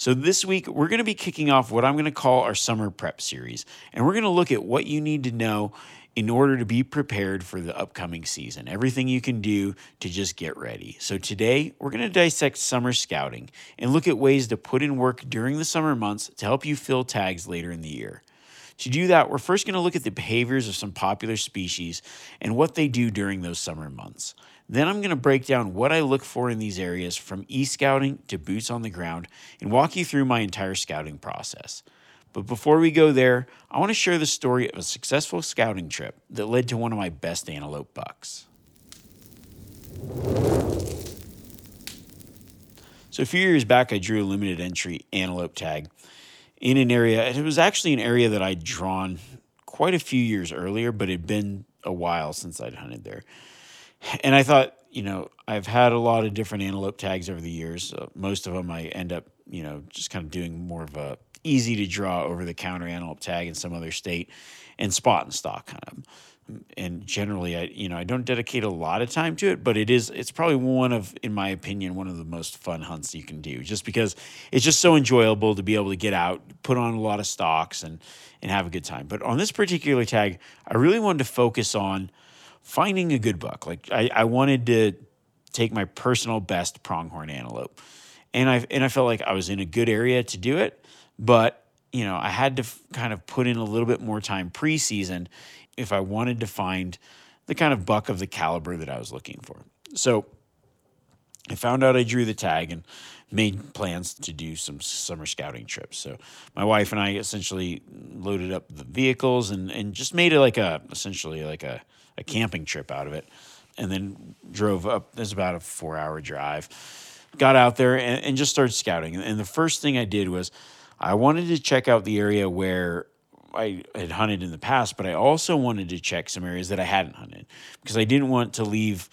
So, this week we're going to be kicking off what I'm going to call our summer prep series. And we're going to look at what you need to know in order to be prepared for the upcoming season. Everything you can do to just get ready. So, today we're going to dissect summer scouting and look at ways to put in work during the summer months to help you fill tags later in the year. To do that, we're first going to look at the behaviors of some popular species and what they do during those summer months. Then I'm going to break down what I look for in these areas from e scouting to boots on the ground and walk you through my entire scouting process. But before we go there, I want to share the story of a successful scouting trip that led to one of my best antelope bucks. So, a few years back, I drew a limited entry antelope tag in an area. It was actually an area that I'd drawn quite a few years earlier, but it had been a while since I'd hunted there and I thought, you know, I've had a lot of different antelope tags over the years. Uh, most of them I end up, you know, just kind of doing more of a easy to draw over the counter antelope tag in some other state and spot and stalk kind of. And generally, I you know I don't dedicate a lot of time to it, but it is it's probably one of, in my opinion, one of the most fun hunts you can do. Just because it's just so enjoyable to be able to get out, put on a lot of stalks, and and have a good time. But on this particular tag, I really wanted to focus on finding a good buck. Like I, I wanted to take my personal best pronghorn antelope, and I and I felt like I was in a good area to do it, but you know I had to f- kind of put in a little bit more time preseason if I wanted to find the kind of buck of the caliber that I was looking for. So I found out I drew the tag and made plans to do some summer scouting trips. So my wife and I essentially loaded up the vehicles and, and just made it like a essentially like a a camping trip out of it, and then drove up. There's about a four hour drive. Got out there and, and just started scouting. And the first thing I did was I wanted to check out the area where I had hunted in the past, but I also wanted to check some areas that I hadn't hunted because I didn't want to leave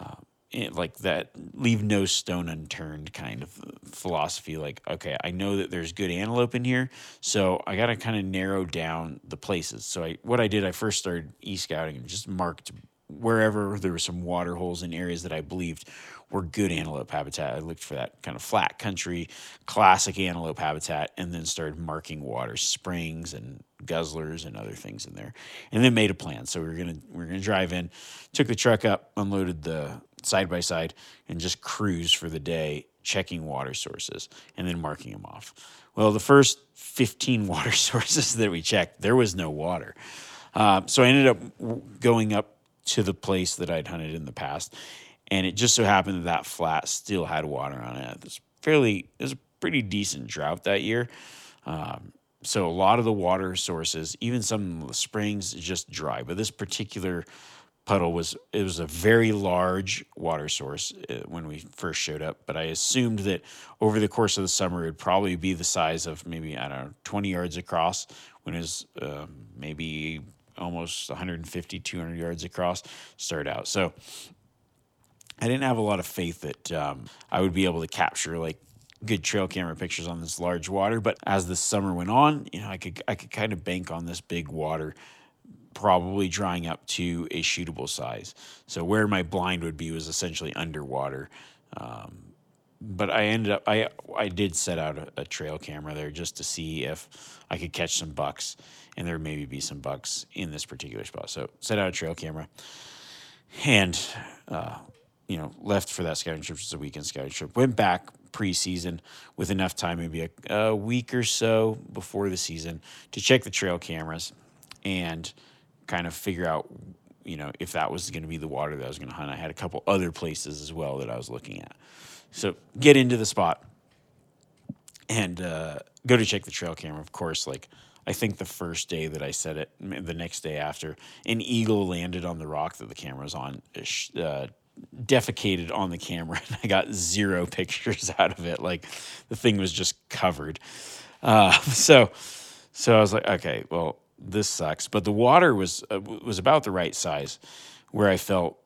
uh, Eh, like that, leave no stone unturned kind of philosophy. Like, okay, I know that there's good antelope in here, so I got to kind of narrow down the places. So I, what I did, I first started e scouting and just marked wherever there were some water holes in areas that I believed were good antelope habitat. I looked for that kind of flat country, classic antelope habitat, and then started marking water springs and guzzlers and other things in there, and then made a plan. So we were gonna we are gonna drive in, took the truck up, unloaded the side by side, and just cruise for the day, checking water sources and then marking them off. Well, the first 15 water sources that we checked, there was no water. Uh, so I ended up going up to the place that I'd hunted in the past, and it just so happened that that flat still had water on it. It was fairly, it was a pretty decent drought that year. Um, so a lot of the water sources, even some of the springs, just dry. But this particular puddle was it was a very large water source uh, when we first showed up but i assumed that over the course of the summer it would probably be the size of maybe i don't know 20 yards across when it was um, maybe almost 150 200 yards across start out. So i didn't have a lot of faith that um, i would be able to capture like good trail camera pictures on this large water but as the summer went on you know i could i could kind of bank on this big water probably drying up to a shootable size. So where my blind would be was essentially underwater. Um, but I ended up I I did set out a, a, trail camera there just to see if I could catch some bucks, and there maybe be some bucks in this particular spot. So set out a trail camera, and uh, you know left for that scouting trip, just a weekend scouting trip. Went back preseason with enough time, maybe a, a week or so before the season, to check the trail cameras and kind of figure out you know if that was going to be the water that I was going to hunt. I had a couple other places as well that I was looking at. So get into the spot and uh, go to check the trail camera. Of course, like I think the first day that I set it, the next day after, an eagle landed on the rock that the camera was on, uh, defecated on the camera, and I got zero pictures out of it. Like the thing was just covered. Uh, so, so I was like, okay, well, this sucks. But the water was uh, was about the right size, where I felt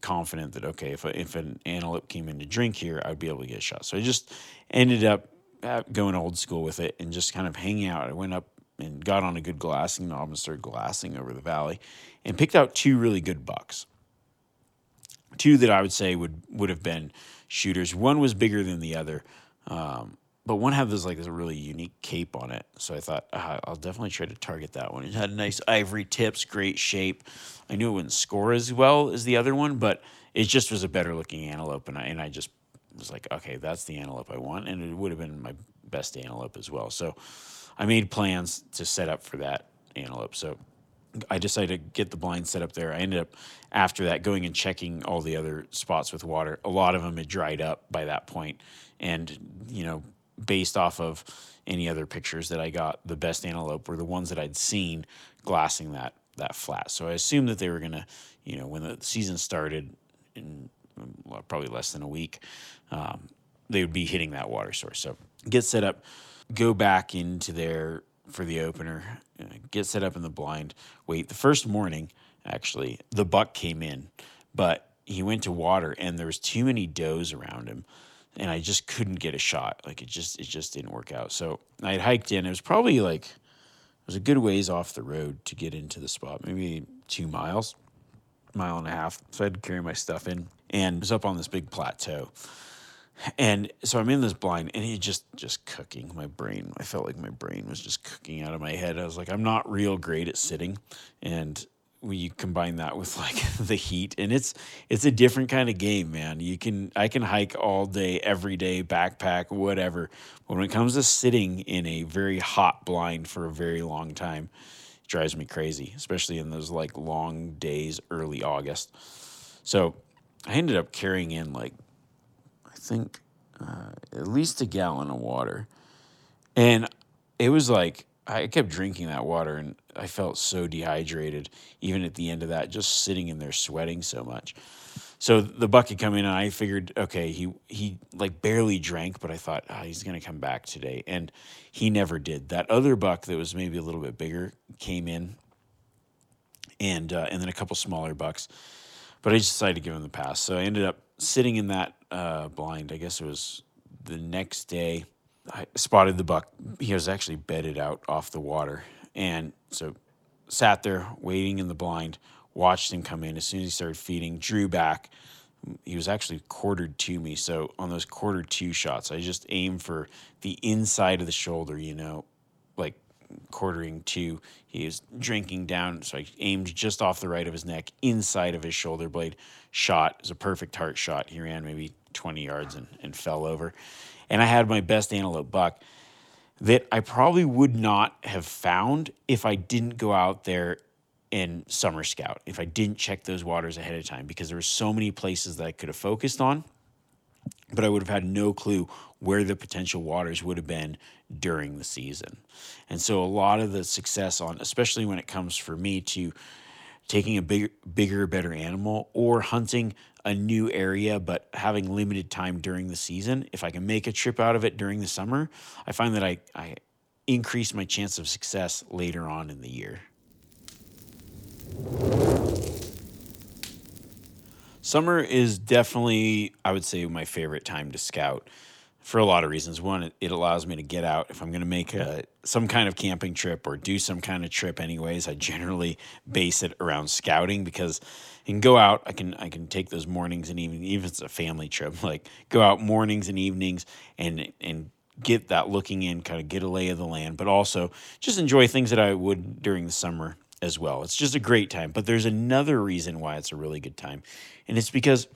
confident that okay, if a, if an antelope came in to drink here, I'd be able to get a shot. So I just ended up uh, going old school with it and just kind of hanging out. I went up and got on a good glassing knob and started glassing over the valley, and picked out two really good bucks. Two that I would say would would have been shooters. One was bigger than the other. Um, but one had this like this really unique cape on it. So I thought uh, I'll definitely try to target that one. It had nice ivory tips, great shape. I knew it wouldn't score as well as the other one, but it just was a better looking antelope, and I and I just was like, okay, that's the antelope I want, and it would have been my best antelope as well. So I made plans to set up for that antelope. So I decided to get the blind set up there. I ended up after that going and checking all the other spots with water. A lot of them had dried up by that point, and you know based off of any other pictures that I got, the best antelope were the ones that I'd seen glassing that that flat. So I assumed that they were gonna, you know, when the season started in probably less than a week, um, they would be hitting that water source. So get set up, go back into there for the opener, uh, get set up in the blind. Wait, the first morning actually, the buck came in, but he went to water and there was too many does around him and I just couldn't get a shot. Like it just it just didn't work out. So I had hiked in. It was probably like it was a good ways off the road to get into the spot, maybe two miles, mile and a half. So I had to carry my stuff in, and was up on this big plateau. And so I'm in this blind, and it just just cooking. My brain, I felt like my brain was just cooking out of my head. I was like, I'm not real great at sitting, and we combine that with like the heat and it's it's a different kind of game man. You can i can hike all day every day backpack whatever. But when it comes to sitting in a very hot blind for a very long time it drives me crazy especially in those like long days early august. So i ended up carrying in like i think uh, at least a gallon of water. And it was like I kept drinking that water and I felt so dehydrated even at the end of that, just sitting in there sweating so much. So the bucket come in and I figured, okay, he he like barely drank, but I thought oh, he's gonna come back today, and he never did. That other buck that was maybe a little bit bigger came in, and uh, and then a couple smaller bucks, but I just decided to give him the pass. So I ended up sitting in that uh, blind. I guess it was the next day I spotted the buck. He was actually bedded out off the water. And so sat there waiting in the blind, watched him come in. As soon as he started feeding, drew back. He was actually quartered to me. So on those quarter to shots, I just aimed for the inside of the shoulder, you know, like quartering to. He was drinking down. So I aimed just off the right of his neck, inside of his shoulder blade. Shot. It was a perfect heart shot. He ran maybe 20 yards and, and fell over and I had my best antelope buck that I probably would not have found if I didn't go out there and summer scout, if I didn't check those waters ahead of time, because there were so many places that I could have focused on, but I would have had no clue where the potential waters would have been during the season. And so a lot of the success on, especially when it comes for me to taking a bigger, bigger, better animal or hunting a new area but having limited time during the season, if I can make a trip out of it during the summer, I find that I, I increase my chance of success later on in the year. Summer is definitely, I would say, my favorite time to scout for a lot of reasons. One, it, allows me to get out if I'm going to make a, some kind of camping trip or do some kind of trip. Anyways, I generally base it around scouting because I can go out. I can I can take those mornings and evenings, even if it's a family trip. Like go out mornings and evenings and and get that looking in, kind of get a lay of the land, but also just enjoy things that I would during the summer as well. It's just a great time. But there's another reason why it's a really good time, and it's because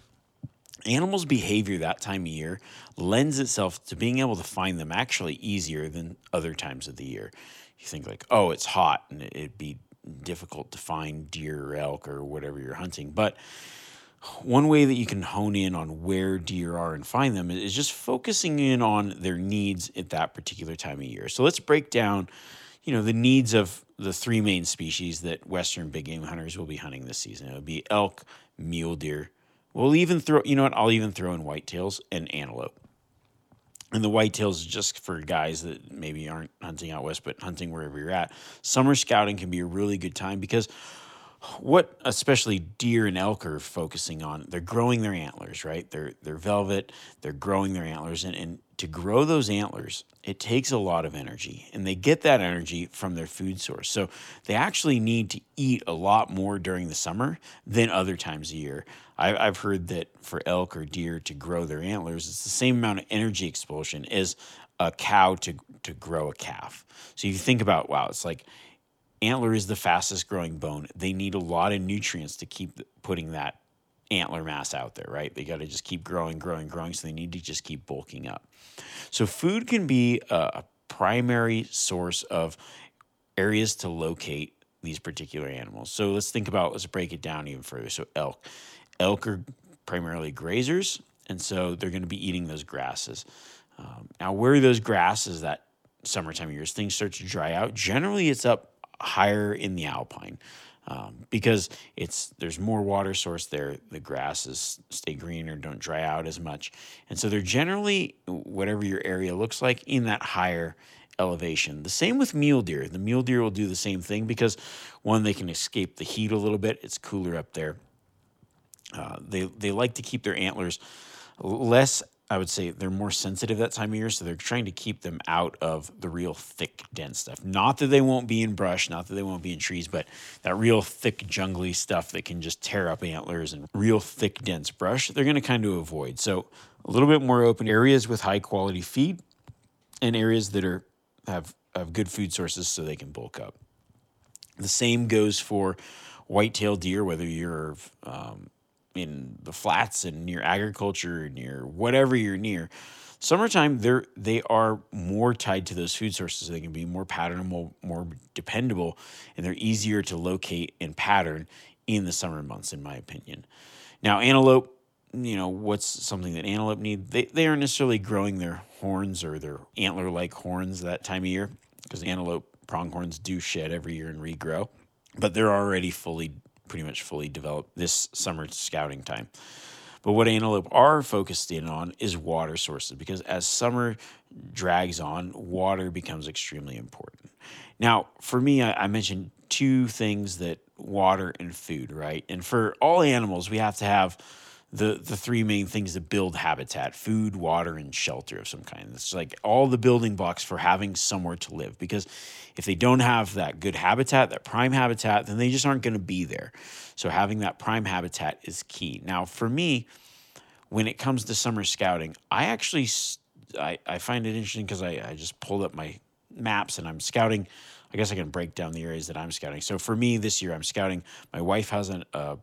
animals' behavior that time of year lends itself to being able to find them actually easier than other times of the year. You think like, oh, it's hot and it'd be difficult to find deer or elk or whatever you're hunting, but one way that you can hone in on where deer are and find them is just focusing in on their needs at that particular time of year. So let's break down, you know, the needs of the three main species that western big game hunters will be hunting this season. It would be elk, mule deer, We'll even throw, you know what? I'll even throw in whitetails and antelope. And the whitetails is just for guys that maybe aren't hunting out west, but hunting wherever you're at. Summer scouting can be a really good time because what especially deer and elk are focusing on, they're growing their antlers, right? They're they're velvet, they're growing their antlers, and, and to grow those antlers, it takes a lot of energy, and they get that energy from their food source. So they actually need to eat a lot more during the summer than other times of year. I, I've heard that for elk or deer to grow their antlers, it's the same amount of energy expulsion as a cow to to grow a calf. So you think about wow, it's like antler is the fastest growing bone. They need a lot of nutrients to keep putting that antler mass out there, right? They got to just keep growing, growing, growing. So they need to just keep bulking up. So food can be a primary source of areas to locate these particular animals. So let's think about, let's break it down even further. So elk. Elk are primarily grazers, and so they're going to be eating those grasses. Um, now, where are those grasses that summertime years things start to dry out? Generally, it's up higher in the alpine um, because it's there's more water source there. The grasses stay greener, don't dry out as much, and so they're generally whatever your area looks like in that higher elevation. The same with mule deer. The mule deer will do the same thing because one they can escape the heat a little bit. It's cooler up there. Uh, they they like to keep their antlers less I would say they're more sensitive that time of year, so they're trying to keep them out of the real thick, dense stuff. Not that they won't be in brush, not that they won't be in trees, but that real thick, jungly stuff that can just tear up antlers and real thick, dense brush, they're going to kind of avoid. So a little bit more open areas with high quality feed, and areas that are have have good food sources so they can bulk up. The same goes for whitetail deer, whether you're um, in the flats and near agriculture, and near whatever you're near. Summertime, they're they are more tied to those food sources. They can be more patternable, more dependable, and they're easier to locate and pattern in the summer months, in my opinion. Now, antelope, you know, what's something that antelope need? They they aren't necessarily growing their horns or their antler-like horns that time of year because antelope pronghorns do shed every year and regrow, but they're already fully pretty much fully developed this summer scouting time. But what antelope are focused in on is water sources because as summer drags on, water becomes extremely important. Now, for me, I, I mentioned two things that water and food, right? And for all animals, we have to have the the three main things that build habitat food water and shelter of some kind it's like all the building blocks for having somewhere to live because if they don't have that good habitat that prime habitat then they just aren't going to be there so having that prime habitat is key now for me when it comes to summer scouting i actually i, I find it interesting because I, I just pulled up my maps and i'm scouting I guess I can break down the areas that I'm scouting. So for me this year, I'm scouting. My wife has an, a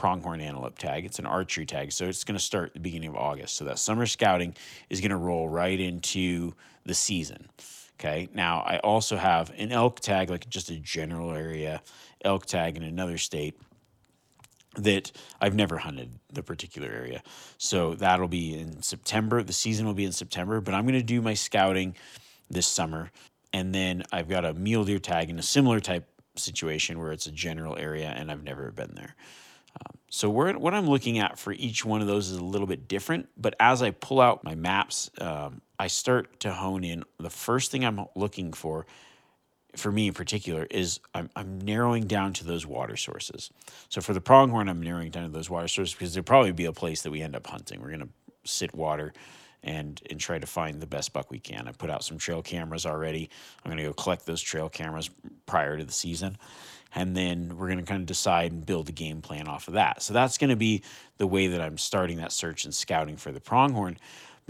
pronghorn antelope tag. It's an archery tag, so it's going to start the beginning of August. So that summer scouting is going to roll right into the season. Okay. Now I also have an elk tag, like just a general area elk tag in another state that I've never hunted the particular area. So that'll be in September. The season will be in September, but I'm going to do my scouting this summer. And then I've got a mule deer tag in a similar type situation where it's a general area and I've never been there. Um, so what I'm looking at for each one of those is a little bit different, but as I pull out my maps, um, I start to hone in. The first thing I'm looking for, for me in particular, is I'm, I'm narrowing down to those water sources. So for the pronghorn, I'm narrowing down to those water sources because there'll probably be a place that we end up hunting. We're going to sit water and and try to find the best buck we can. I put out some trail cameras already. I'm going to go collect those trail cameras prior to the season. And then we're going to kind of decide and build a game plan off of that. So that's going to be the way that I'm starting that search and scouting for the pronghorn.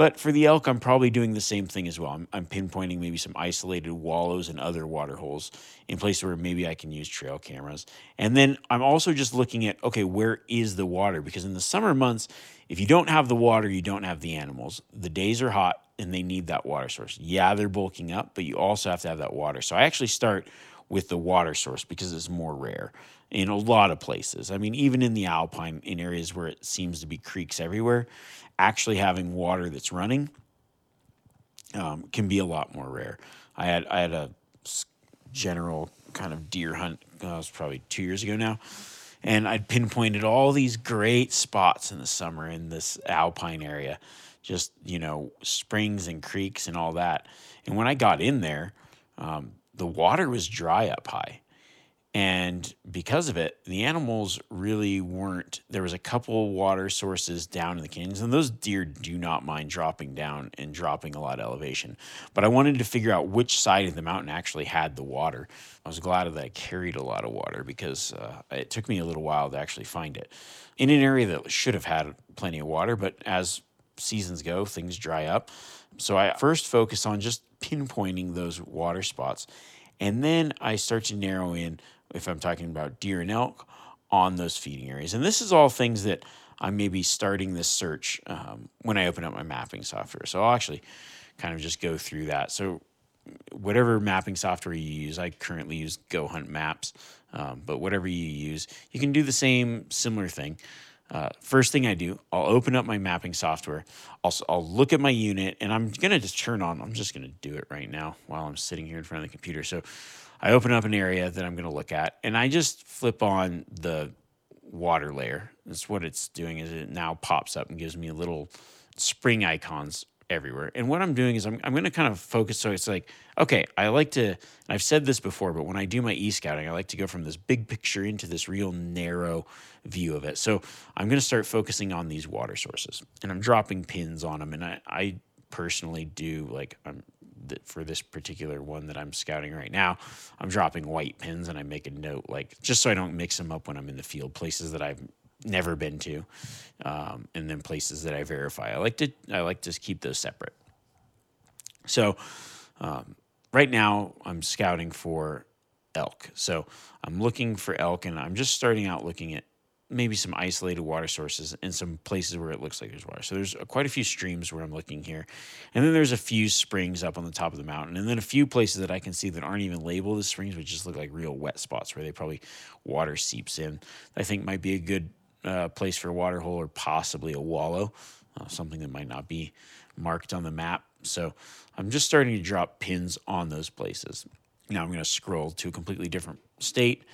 But for the elk, I'm probably doing the same thing as well. I'm, I'm, pinpointing maybe some isolated wallows and other water holes in places where maybe I can use trail cameras. And then I'm also just looking at okay, where is the water? Because in the summer months, if you don't have the water, you don't have the animals. The days are hot and they need that water source. Yeah, they're bulking up, but you also have to have that water. So I actually start with the water source because it's more rare in a lot of places. I mean, even in the alpine, in areas where it seems to be creeks everywhere, actually having water that's running um, can be a lot more rare. I had I had a general kind of deer hunt. Uh, it was probably two years ago now, and I'd pinpointed all these great spots in the summer in this alpine area, just you know springs and creeks and all that. And when I got in there, um, the water was dry up high. And because of it, the animals really weren't. There was a couple water sources down in the canyons, and those deer do not mind dropping down and dropping a lot of elevation. But I wanted to figure out which side of the mountain actually had the water. I was glad that I carried a lot of water because uh, it took me a little while to actually find it in an area that should have had plenty of water. But as seasons go, things dry up. So I first focus on just pinpointing those water spots. And then I start to narrow in if I'm talking about deer and elk on those feeding areas. And this is all things that I may be starting this search um, when I open up my mapping software. So I'll actually kind of just go through that. So whatever mapping software you use, I currently use Go Hunt Maps, um, but whatever you use, you can do the same similar thing. Uh, first thing I do, I'll open up my mapping software. I'll, I'll look at my unit and I'm going to just turn on, I'm just going to do it right now while I'm sitting here in front of the computer. So I open up an area that I'm going to look at and I just flip on the water layer. That's what it's doing is it now pops up and gives me little spring icons everywhere. And what I'm doing is I'm, I'm going to kind of focus. So it's like, okay, I like to, I've said this before, but when I do my e scouting, I like to go from this big picture into this real narrow view of it. So I'm going to start focusing on these water sources and I'm dropping pins on them. And I, I personally do like, I'm, for this particular one that I'm scouting right now, I'm dropping white pins and I make a note, like just so I don't mix them up when I'm in the field, places that I've never been to, um, and then places that I verify. I like to I like to keep those separate. So um, right now I'm scouting for elk. So I'm looking for elk, and I'm just starting out looking at maybe some isolated water sources and some places where it looks like there's water. So there's quite a few streams where I'm looking here. And then there's a few springs up on the top of the mountain. And then a few places that I can see that aren't even labeled as springs, but just look like real wet spots where they probably water seeps in. I think might be a good uh, place for a water hole or possibly a wallow, uh, something that might not be marked on the map. So I'm just starting to drop pins on those places. Now I'm going to scroll to a completely different state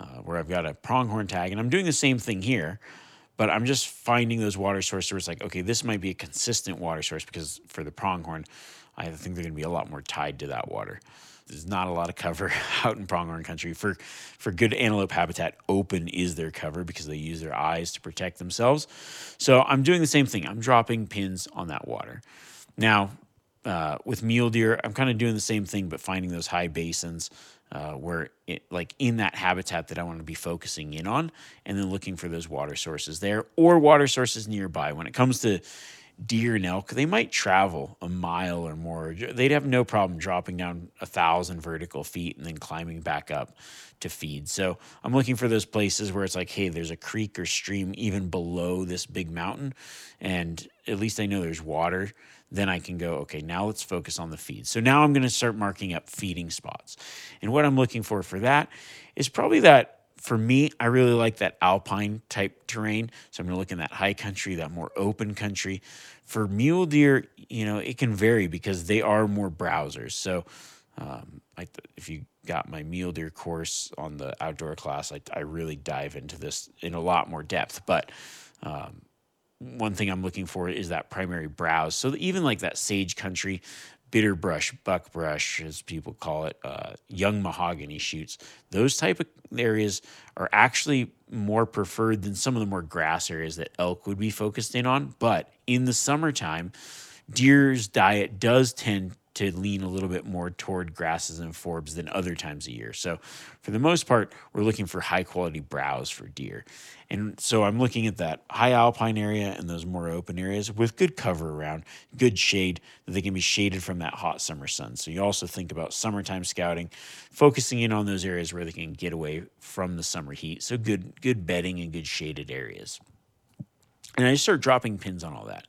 uh, where I've got a pronghorn tag, and I'm doing the same thing here, but I'm just finding those water sources where it's like, okay, this might be a consistent water source because for the pronghorn, I think they're going to be a lot more tied to that water there's not a lot of cover out in pronghorn country. For for good antelope habitat open is their cover because they use their eyes to protect themselves. So i'm doing the same thing. I'm dropping pins on that water. Now uh, with mule deer i'm kind of doing the same thing but finding those high basins uh, where it, like in that habitat that i want to be focusing in on and then looking for those water sources there or water sources nearby. When it comes to deer and elk, they might travel a mile or more. They'd have no problem dropping down a thousand vertical feet and then climbing back up to feed. So I'm looking for those places where it's like, hey, there's a creek or stream even below this big mountain, and at least I know there's water. Then I can go, okay, now let's focus on the feed. So now I'm going to start marking up feeding spots. And what I'm looking for for that is probably that for me, I really like that alpine type terrain. So I'm going to look in that high country, that more open country. For mule deer, you know, it can vary because they are more browsers. So um, I, if you got my mule deer course on the outdoor class, I, I really dive into this in a lot more depth. But um, one thing I'm looking for is that primary browse. So even like that sage country, bitter brush, buckbrush, as people call it, uh, young mahogany shoots. Those type of areas are actually more preferred than some of the more grass areas that elk would be focused in on. But in the summertime, deer's diet does tend to lean a little bit more toward grasses and forbs than other times a year. So, for the most part, we're looking for high quality browse for deer. And so, I'm looking at that high alpine area and those more open areas with good cover around, good shade that they can be shaded from that hot summer sun. So, you also think about summertime scouting, focusing in on those areas where they can get away from the summer heat. So, good, good bedding and good shaded areas. And I start dropping pins on all that.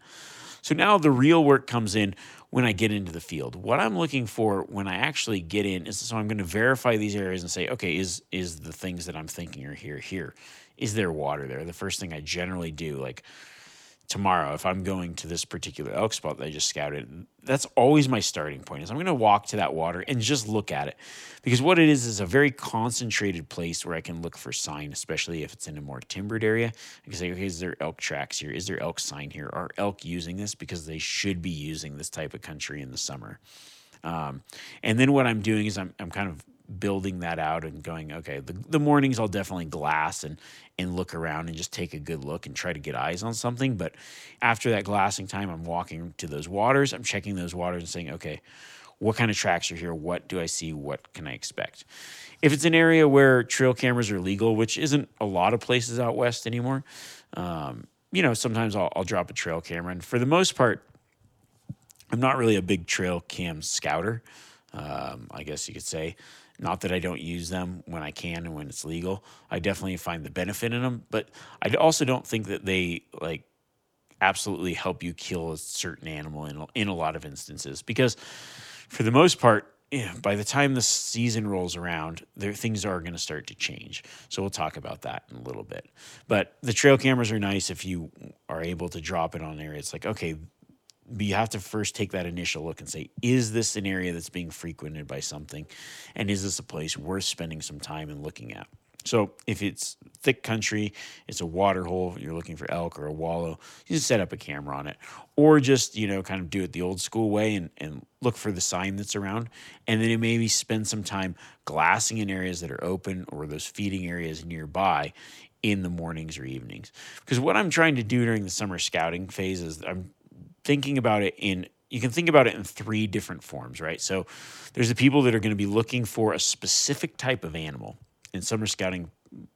So now the real work comes in when I get into the field. What I'm looking for when I actually get in is so I'm going to verify these areas and say, okay, is is the things that I'm thinking are here here? Is there water there? The first thing I generally do, like tomorrow if i'm going to this particular elk spot that i just scouted that's always my starting point is i'm going to walk to that water and just look at it. Because what it is is a very concentrated place where i can look for sign especially if it's in a more timbered area. I can say okay is there elk tracks here? Is there elk sign here? Are elk using this? Because they should be using this type of country in the summer. Um, and then what i'm doing is i'm, I'm kind of building that out and going, okay, the, the mornings I'll definitely glass and and look around and just take a good look and try to get eyes on something. But after that glassing time, I'm walking to those waters, I'm checking those waters and saying, okay, what kind of tracks are here? What do I see? What can I expect? If it's an area where trail cameras are legal, which isn't a lot of places out west anymore, um, you know, sometimes I'll, I'll drop a trail camera. And for the most part, I'm not really a big trail cam scouter, um, I guess you could say. Not that I don't use them when I can and when it's legal. I definitely find the benefit in them, but I also don't think that they like absolutely help you kill a certain animal in in a lot of instances because for the most part yeah, by the time the season rolls around, there things are going to start to change. So we'll talk about that in a little bit. But the trail cameras are nice if you are able to drop it on there. It's like, okay, but you have to first take that initial look and say, is this an area that's being frequented by something? And is this a place worth spending some time and looking at? So if it's thick country, it's a water hole, you're looking for elk or a wallow, you just set up a camera on it. Or just, you know, kind of do it the old school way and, and look for the sign that's around. And then maybe spend some time glassing in areas that are open or those feeding areas nearby in the mornings or evenings. Because what I'm trying to do during the summer scouting phase is I'm thinking about it in you can think about it in three different forms, right? So there's the people that are going to be looking for a specific type of animal. And summer scouting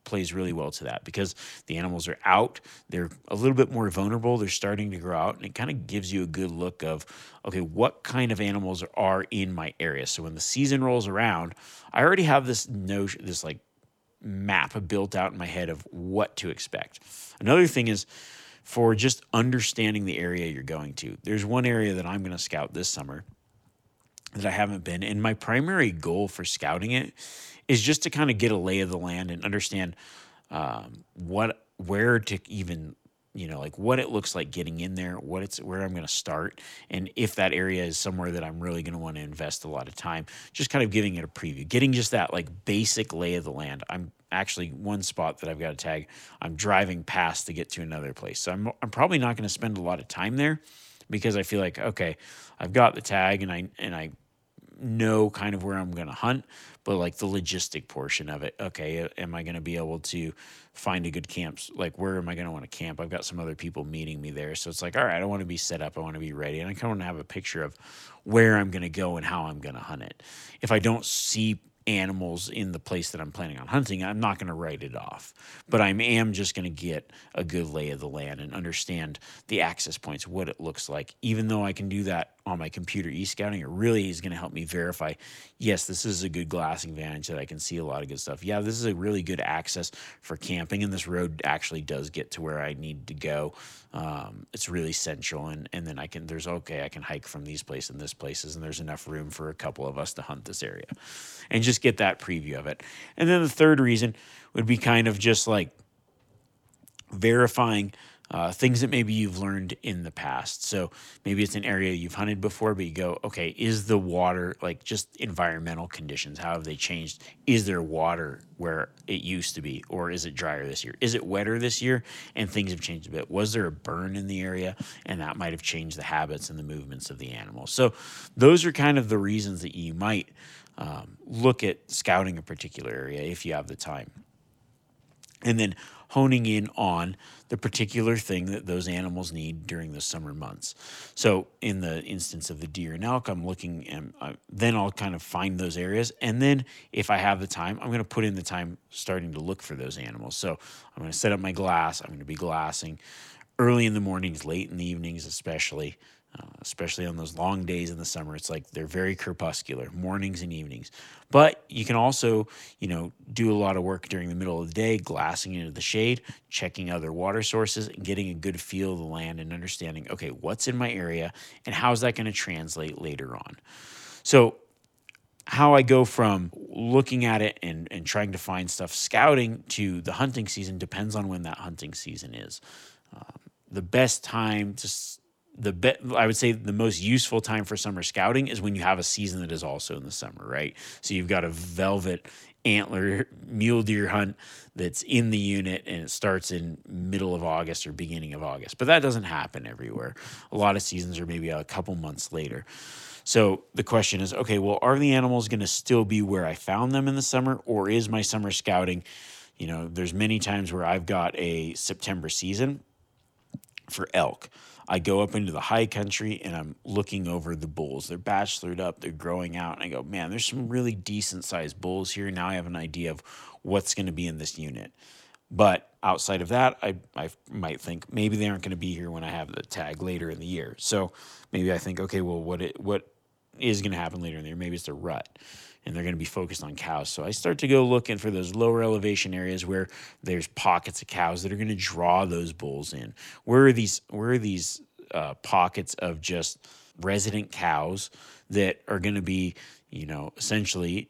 plays really well to that because the animals are out, they're a little bit more vulnerable, they're starting to grow out, and it kind of gives you a good look of okay, what kind of animals are in my area. So when the season rolls around, I already have this notion, this like map built out in my head of what to expect. Another thing is for just understanding the area you're going to. There's one area that I'm going to scout this summer that I haven't been. And my primary goal for scouting it is just to kind of get a lay of the land and understand um, what, where to even, you know, like what it looks like getting in there, what it's, where I'm going to start. And if that area is somewhere that I'm really going to want to invest a lot of time, just kind of giving it a preview, getting just that like basic lay of the land. I'm, actually one spot that I've got to tag. I'm driving past to get to another place. So I'm, I'm probably not going to spend a lot of time there because I feel like, okay, I've got the tag and I, and I know kind of where I'm going to hunt, but like the logistic portion of it. Okay, am I going to be able to find a good camp? Like, where am I going to want to camp? I've got some other people meeting me there. So it's like, all right, I want to be set up. I want to be ready. And I kind of want to have a picture of where I'm going to go and how I'm going to hunt it. If I don't see animals in the place that I'm planning on hunting, I'm not going to write it off. But I am just going to get a good lay of the land and understand the access points, what it looks like. Even though I can do that on my computer e-scouting, it really is going to help me verify, yes, this is a good glassing vantage that I can see a lot of good stuff. Yeah, this is a really good access for camping, and this road actually does get to where I need to go. Um, it's really central, and and then I can there's okay, I can hike from these places and this places, and there's enough room for a couple of us to hunt this area, and just get that preview of it. And then the third reason would be kind of just like verifying uh, things that maybe you've learned in the past. So maybe it's an area you've hunted before, but you go, okay, is the water like just environmental conditions? How have they changed? Is there water where it used to be, or is it drier this year? Is it wetter this year and things have changed a bit? Was there a burn in the area and that might have changed the habits and the movements of the animals? So those are kind of the reasons that you might um, look at scouting a particular area if you have the time. And then honing in on the particular thing that those animals need during the summer months. So, in the instance of the deer and elk, I'm looking and uh, then I'll kind of find those areas. And then, if I have the time, I'm going to put in the time starting to look for those animals. So, I'm going to set up my glass, I'm going to be glassing early in the mornings, late in the evenings, especially. Uh, especially on those long days in the summer. It's like they're very crepuscular, mornings and evenings. But you can also, you know, do a lot of work during the middle of the day, glassing into the shade, checking other water sources, and getting a good feel of the land and understanding, okay, what's in my area and how's that going to translate later on. So, how I go from looking at it and, and trying to find stuff scouting to the hunting season depends on when that hunting season is. Um, the best time to the be- I would say the most useful time for summer scouting is when you have a season that is also in the summer, right? So you've got a velvet antler mule deer hunt that's in the unit and it starts in middle of August or beginning of August. But that doesn't happen everywhere. A lot of seasons are maybe a couple months later. So the question is, okay, well, are the animals going to still be where I found them in the summer or is my summer scouting, you know, there's many times where I've got a September season for elk I go up into the high country and I'm looking over the bulls. They're bachelored up, they're growing out. And I go, man, there's some really decent sized bulls here. Now I have an idea of what's going to be in this unit. But outside of that, I, I might think maybe they aren't going to be here when I have the tag later in the year. So maybe I think, okay, well, what it, what is going to happen later in the year? Maybe it's a rut and they're going to be focused on cows. So I start to go looking for those lower elevation areas where there's pockets of cows that are going to draw those bulls in. Where are these? Where are these uh, pockets of just resident cows that are going to be, you know, essentially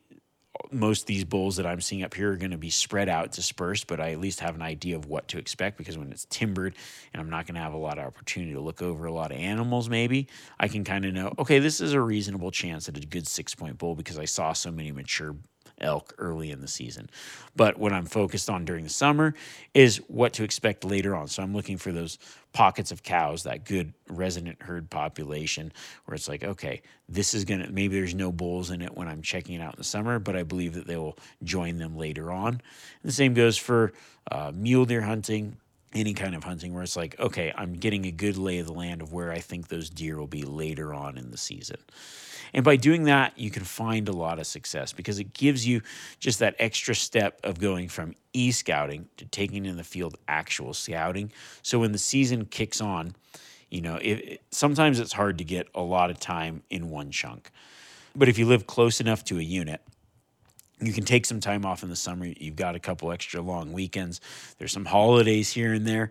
most of these bulls that I'm seeing up here are going to be spread out, dispersed, but I at least have an idea of what to expect because when it's timbered and I'm not going to have a lot of opportunity to look over a lot of animals, maybe I can kind of know, okay, this is a reasonable chance at a good six point bull because I saw so many mature elk early in the season. But what I'm focused on during the summer is what to expect later on. So I'm looking for those pockets of cows, that good resident herd population, where it's like, okay, this is going to, maybe there's no bulls in it when I'm checking it out in the summer, but I believe that they will join them later on. And the same goes for uh, mule deer hunting any kind of hunting where it's like, okay, I'm getting a good lay of the land of where I think those deer will be later on in the season. And by doing that, you can find a lot of success because it gives you just that extra step of going from e scouting to taking in the field actual scouting. So when the season kicks on, you know, it, sometimes it's hard to get a lot of time in one chunk. But if you live close enough to a unit, you can take some time off in the summer. You've got a couple extra long weekends. There's some holidays here and there.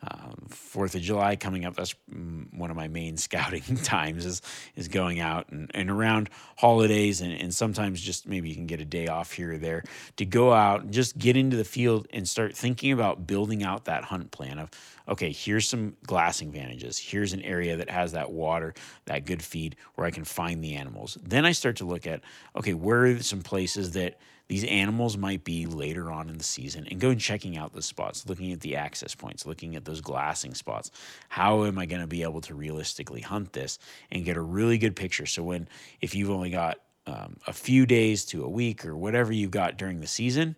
Um, Fourth of July coming up. That's one of my main scouting times is is going out and, and around holidays and, and sometimes just maybe you can get a day off here or there to go out and just get into the field and start thinking about building out that hunt plan of okay, here's some glassing vantages. Here's an area that has that water, that good feed where I can find the animals. Then I start to look at okay, where are some places that these animals might be later on in the season and go and checking out the spots, looking at the access points, looking at those glassing spots. How am I going to be able to realistically hunt this and get a really good picture? So, when if you've only got um, a few days to a week or whatever you've got during the season,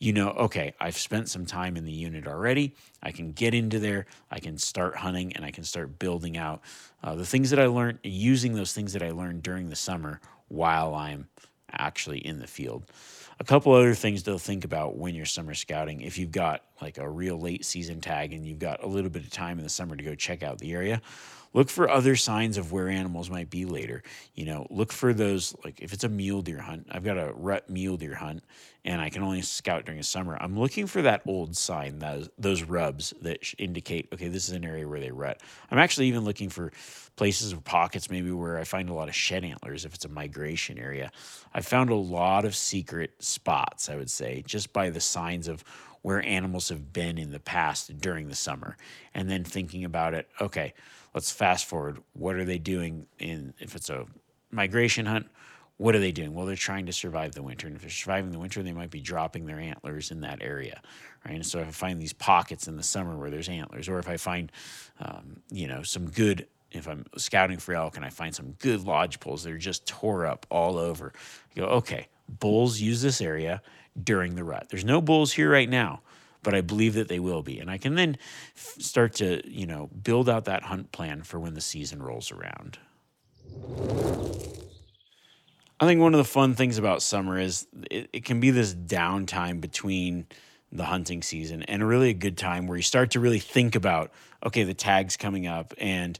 you know, okay, I've spent some time in the unit already. I can get into there, I can start hunting, and I can start building out uh, the things that I learned, using those things that I learned during the summer while I'm actually in the field. A couple other things to think about when you're summer scouting. If you've got like a real late season tag and you've got a little bit of time in the summer to go check out the area, look for other signs of where animals might be later. You know, look for those, like if it's a mule deer hunt, I've got a rut mule deer hunt and I can only scout during the summer. I'm looking for that old sign, those, those rubs that indicate, okay, this is an area where they rut. I'm actually even looking for places or pockets maybe where I find a lot of shed antlers if it's a migration area. I found a lot of secret spots, I would say, just by the signs of where animals have been in the past during the summer. And then thinking about it, okay, let's fast forward. What are they doing in if it's a migration hunt? What are they doing? Well, they're trying to survive the winter. And if they're surviving the winter, they might be dropping their antlers in that area. Right. And so if I find these pockets in the summer where there's antlers, or if I find, um, you know, some good, if I'm scouting for elk and I find some good lodge poles that are just tore up all over, I go, okay, bulls use this area during the rut. There's no bulls here right now, but I believe that they will be. And I can then f- start to, you know, build out that hunt plan for when the season rolls around. I think one of the fun things about summer is it, it can be this downtime between the hunting season and really a good time where you start to really think about okay the tags coming up and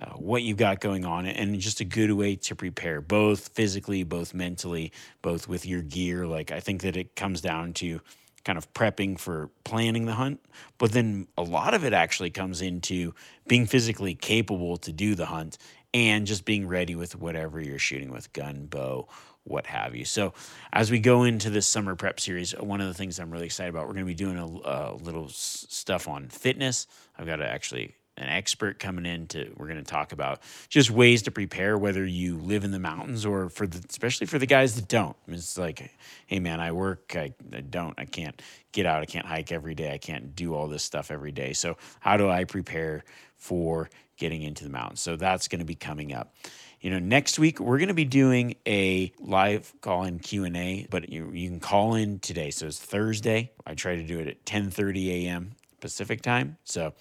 uh, what you've got going on and just a good way to prepare both physically both mentally both with your gear like i think that it comes down to kind of prepping for planning the hunt but then a lot of it actually comes into being physically capable to do the hunt and just being ready with whatever you're shooting with gun bow what have you. So, as we go into this summer prep series, one of the things I'm really excited about, we're going to be doing a, a little s- stuff on fitness. I've got to actually an expert coming in to we're going to talk about just ways to prepare whether you live in the mountains or for the especially for the guys that don't. It's like hey man i work I, I don't i can't get out i can't hike every day i can't do all this stuff every day. So how do i prepare for getting into the mountains? So that's going to be coming up. You know next week we're going to be doing a live call in q&a but you, you can call in today. So it's thursday. I try to do it at 10 30 a.m pacific time so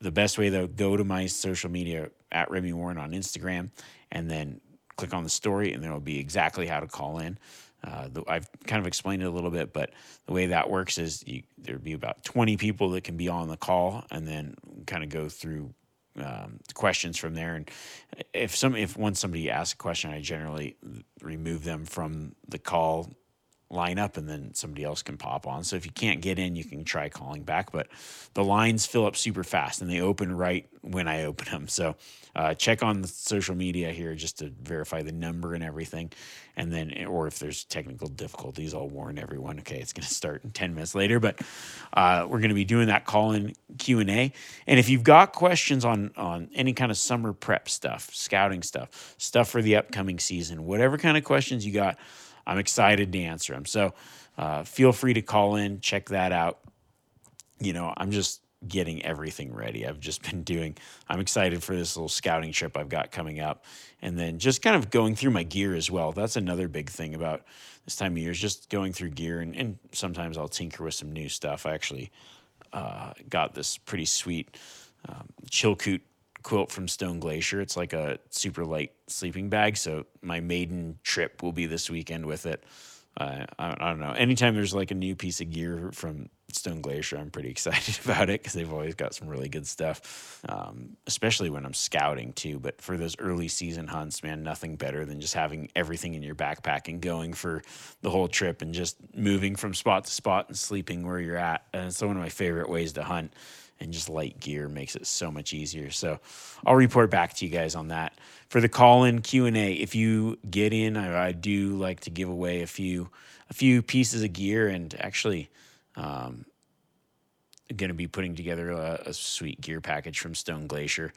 the best way though, go to my social media at Remi Warren on Instagram, and then click on the story, and there will be exactly how to call in. Uh, the, I've kind of explained it a little bit, but the way that works is there'd be about 20 people that can be on the call, and then kind of go through um, questions from there. And if some, if once somebody asks a question, I generally remove them from the call line up and then somebody else can pop on. So if you can't get in, you can try calling back. But the lines fill up super fast and they open right when I open them. So uh, check on the social media here just to verify the number and everything. And then, or if there's technical difficulties, I'll warn everyone. Okay, it's going to start in 10 minutes later, but uh, we're going to be doing that call in Q and A. And if you've got questions on on any kind of summer prep stuff, scouting stuff, stuff for the upcoming season, whatever kind of questions you got I'm excited to answer them. So uh, feel free to call in, check that out. You know, I'm just getting everything ready. I've just been doing, I'm excited for this little scouting trip I've got coming up. And then just kind of going through my gear as well. That's another big thing about this time of year is just going through gear. And, and sometimes I'll tinker with some new stuff. I actually uh, got this pretty sweet um, Chilkoot quilt from Stone Glacier. It's like a super light sleeping bag. So my maiden trip will be this weekend with it. Uh, I, I, don't know. Anytime there's like a new piece of gear from Stone Glacier, I'm pretty excited about it because they've always got some really good stuff, um, especially when I'm scouting too. But for those early season hunts, man, nothing better than just having everything in your backpack and going for the whole trip and just moving from spot to spot and sleeping where you're at. And it's one of my favorite ways to hunt and just light gear makes it so much easier. So I'll report back to you guys on that. For the call-in Q&A, if you get in, I, I do like to give away a few a few pieces of gear and actually um, going to be putting together a, a, sweet gear package from Stone Glacier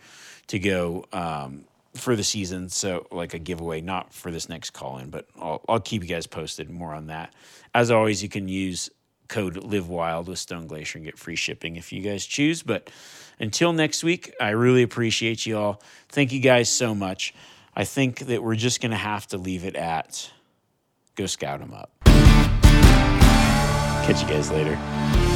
to go um, for the season. So, like a giveaway, not for this next call in, but I'll, I'll keep you guys posted more on that. As always, you can use code live wild with stone glacier and get free shipping if you guys choose. But until next week i really appreciate you all. Thank you guys so much. I think that we're just going to have to leave it at go scout them up. Catch you guys later